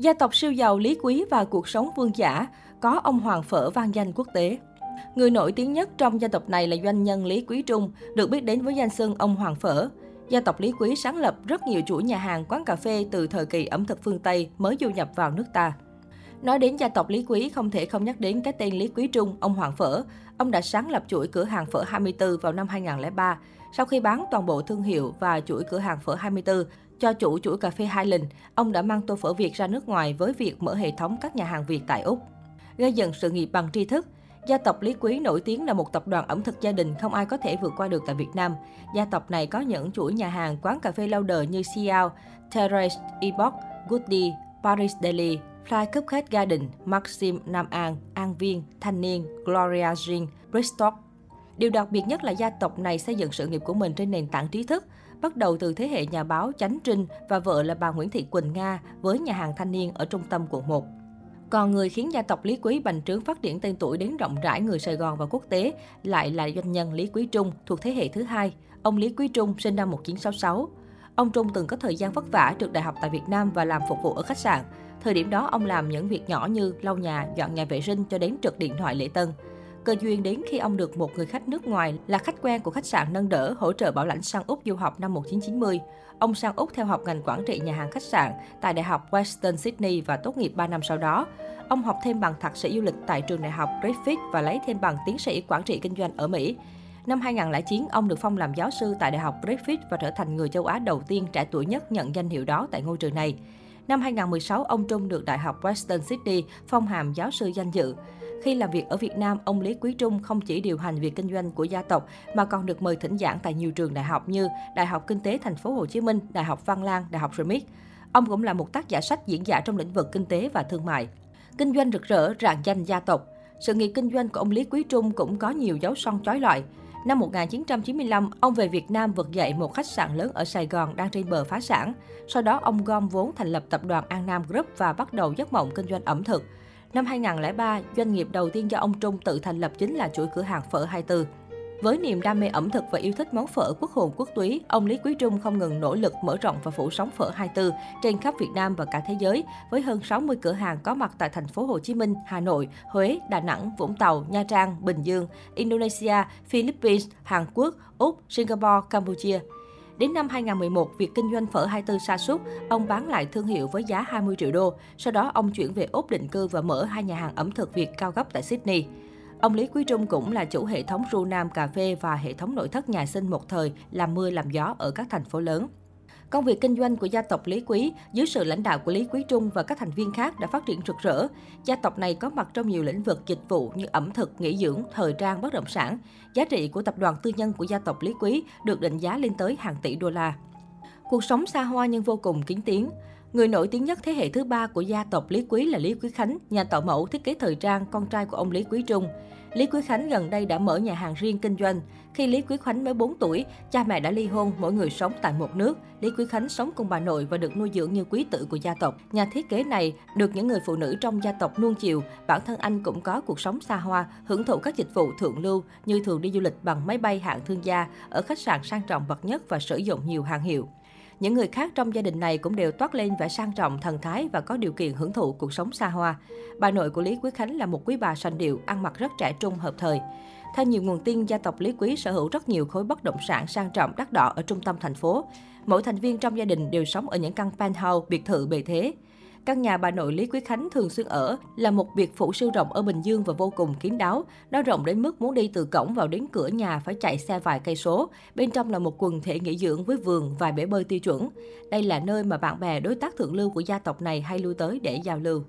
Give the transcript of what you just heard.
Gia tộc siêu giàu Lý Quý và cuộc sống vương giả, có ông Hoàng Phở vang danh quốc tế. Người nổi tiếng nhất trong gia tộc này là doanh nhân Lý Quý Trung, được biết đến với danh xưng ông Hoàng Phở. Gia tộc Lý Quý sáng lập rất nhiều chuỗi nhà hàng, quán cà phê từ thời kỳ ẩm thực phương Tây mới du nhập vào nước ta. Nói đến gia tộc Lý Quý, không thể không nhắc đến cái tên Lý Quý Trung, ông Hoàng Phở. Ông đã sáng lập chuỗi cửa hàng phở 24 vào năm 2003. Sau khi bán toàn bộ thương hiệu và chuỗi cửa hàng phở 24, cho chủ chuỗi cà phê Highland, ông đã mang tô phở Việt ra nước ngoài với việc mở hệ thống các nhà hàng Việt tại Úc. Gây dựng sự nghiệp bằng tri thức, Gia tộc Lý Quý nổi tiếng là một tập đoàn ẩm thực gia đình không ai có thể vượt qua được tại Việt Nam. Gia tộc này có những chuỗi nhà hàng, quán cà phê lâu đời như Siao, Terrace, Epoch, Goodie, Paris Daily, Fly Cuphead Garden, Maxim Nam An, An Viên, Thanh Niên, Gloria Jean, Bristol. Điều đặc biệt nhất là gia tộc này xây dựng sự nghiệp của mình trên nền tảng trí thức, bắt đầu từ thế hệ nhà báo Chánh Trinh và vợ là bà Nguyễn Thị Quỳnh Nga với nhà hàng Thanh Niên ở trung tâm quận 1. Còn người khiến gia tộc Lý Quý bành trướng phát triển tên tuổi đến rộng rãi người Sài Gòn và quốc tế lại là doanh nhân Lý Quý Trung thuộc thế hệ thứ hai. Ông Lý Quý Trung sinh năm 1966. Ông Trung từng có thời gian vất vả trượt đại học tại Việt Nam và làm phục vụ ở khách sạn. Thời điểm đó ông làm những việc nhỏ như lau nhà, dọn nhà vệ sinh cho đến trực điện thoại lễ tân. Cơ duyên đến khi ông được một người khách nước ngoài là khách quen của khách sạn nâng đỡ hỗ trợ bảo lãnh sang Úc du học năm 1990. Ông sang Úc theo học ngành quản trị nhà hàng khách sạn tại Đại học Western Sydney và tốt nghiệp 3 năm sau đó. Ông học thêm bằng thạc sĩ du lịch tại trường đại học Griffith và lấy thêm bằng tiến sĩ quản trị kinh doanh ở Mỹ. Năm 2009, ông được phong làm giáo sư tại Đại học Griffith và trở thành người châu Á đầu tiên trẻ tuổi nhất nhận danh hiệu đó tại ngôi trường này. Năm 2016, ông Trung được Đại học Western Sydney phong hàm giáo sư danh dự. Khi làm việc ở Việt Nam, ông Lý Quý Trung không chỉ điều hành việc kinh doanh của gia tộc mà còn được mời thỉnh giảng tại nhiều trường đại học như Đại học Kinh tế Thành phố Hồ Chí Minh, Đại học Văn Lang, Đại học Remit. Ông cũng là một tác giả sách diễn giả trong lĩnh vực kinh tế và thương mại. Kinh doanh rực rỡ, rạng danh gia tộc. Sự nghiệp kinh doanh của ông Lý Quý Trung cũng có nhiều dấu son chói lọi. Năm 1995, ông về Việt Nam vực dậy một khách sạn lớn ở Sài Gòn đang trên bờ phá sản. Sau đó, ông gom vốn thành lập tập đoàn An Nam Group và bắt đầu giấc mộng kinh doanh ẩm thực. Năm 2003, doanh nghiệp đầu tiên do ông Trung tự thành lập chính là chuỗi cửa hàng phở 24. Với niềm đam mê ẩm thực và yêu thích món phở quốc hồn quốc túy, ông Lý Quý Trung không ngừng nỗ lực mở rộng và phủ sóng phở 24 trên khắp Việt Nam và cả thế giới, với hơn 60 cửa hàng có mặt tại thành phố Hồ Chí Minh, Hà Nội, Huế, Đà Nẵng, Vũng Tàu, Nha Trang, Bình Dương, Indonesia, Philippines, Hàn Quốc, Úc, Singapore, Campuchia. Đến năm 2011, việc kinh doanh phở 24 sa sút, ông bán lại thương hiệu với giá 20 triệu đô. Sau đó, ông chuyển về Úc định cư và mở hai nhà hàng ẩm thực Việt cao cấp tại Sydney. Ông Lý Quý Trung cũng là chủ hệ thống Ru Nam Cà phê và hệ thống nội thất nhà sinh một thời làm mưa làm gió ở các thành phố lớn. Công việc kinh doanh của gia tộc Lý Quý dưới sự lãnh đạo của Lý Quý Trung và các thành viên khác đã phát triển rực rỡ. Gia tộc này có mặt trong nhiều lĩnh vực dịch vụ như ẩm thực, nghỉ dưỡng, thời trang, bất động sản. Giá trị của tập đoàn tư nhân của gia tộc Lý Quý được định giá lên tới hàng tỷ đô la. Cuộc sống xa hoa nhưng vô cùng kín tiếng. Người nổi tiếng nhất thế hệ thứ ba của gia tộc Lý Quý là Lý Quý Khánh, nhà tạo mẫu thiết kế thời trang, con trai của ông Lý Quý Trung. Lý Quý Khánh gần đây đã mở nhà hàng riêng kinh doanh. Khi Lý Quý Khánh mới 4 tuổi, cha mẹ đã ly hôn, mỗi người sống tại một nước. Lý Quý Khánh sống cùng bà nội và được nuôi dưỡng như quý tử của gia tộc. Nhà thiết kế này được những người phụ nữ trong gia tộc nuông chiều. Bản thân anh cũng có cuộc sống xa hoa, hưởng thụ các dịch vụ thượng lưu như thường đi du lịch bằng máy bay hạng thương gia, ở khách sạn sang trọng bậc nhất và sử dụng nhiều hàng hiệu. Những người khác trong gia đình này cũng đều toát lên vẻ sang trọng, thần thái và có điều kiện hưởng thụ cuộc sống xa hoa. Bà nội của Lý Quý Khánh là một quý bà sành điệu, ăn mặc rất trẻ trung, hợp thời. Theo nhiều nguồn tin, gia tộc Lý Quý sở hữu rất nhiều khối bất động sản sang trọng đắt đỏ ở trung tâm thành phố. Mỗi thành viên trong gia đình đều sống ở những căn penthouse, biệt thự bề thế. Căn nhà bà nội Lý Quý Khánh thường xuyên ở là một biệt phủ siêu rộng ở Bình Dương và vô cùng kín đáo. Nó rộng đến mức muốn đi từ cổng vào đến cửa nhà phải chạy xe vài cây số. Bên trong là một quần thể nghỉ dưỡng với vườn, và bể bơi tiêu chuẩn. Đây là nơi mà bạn bè đối tác thượng lưu của gia tộc này hay lui tới để giao lưu.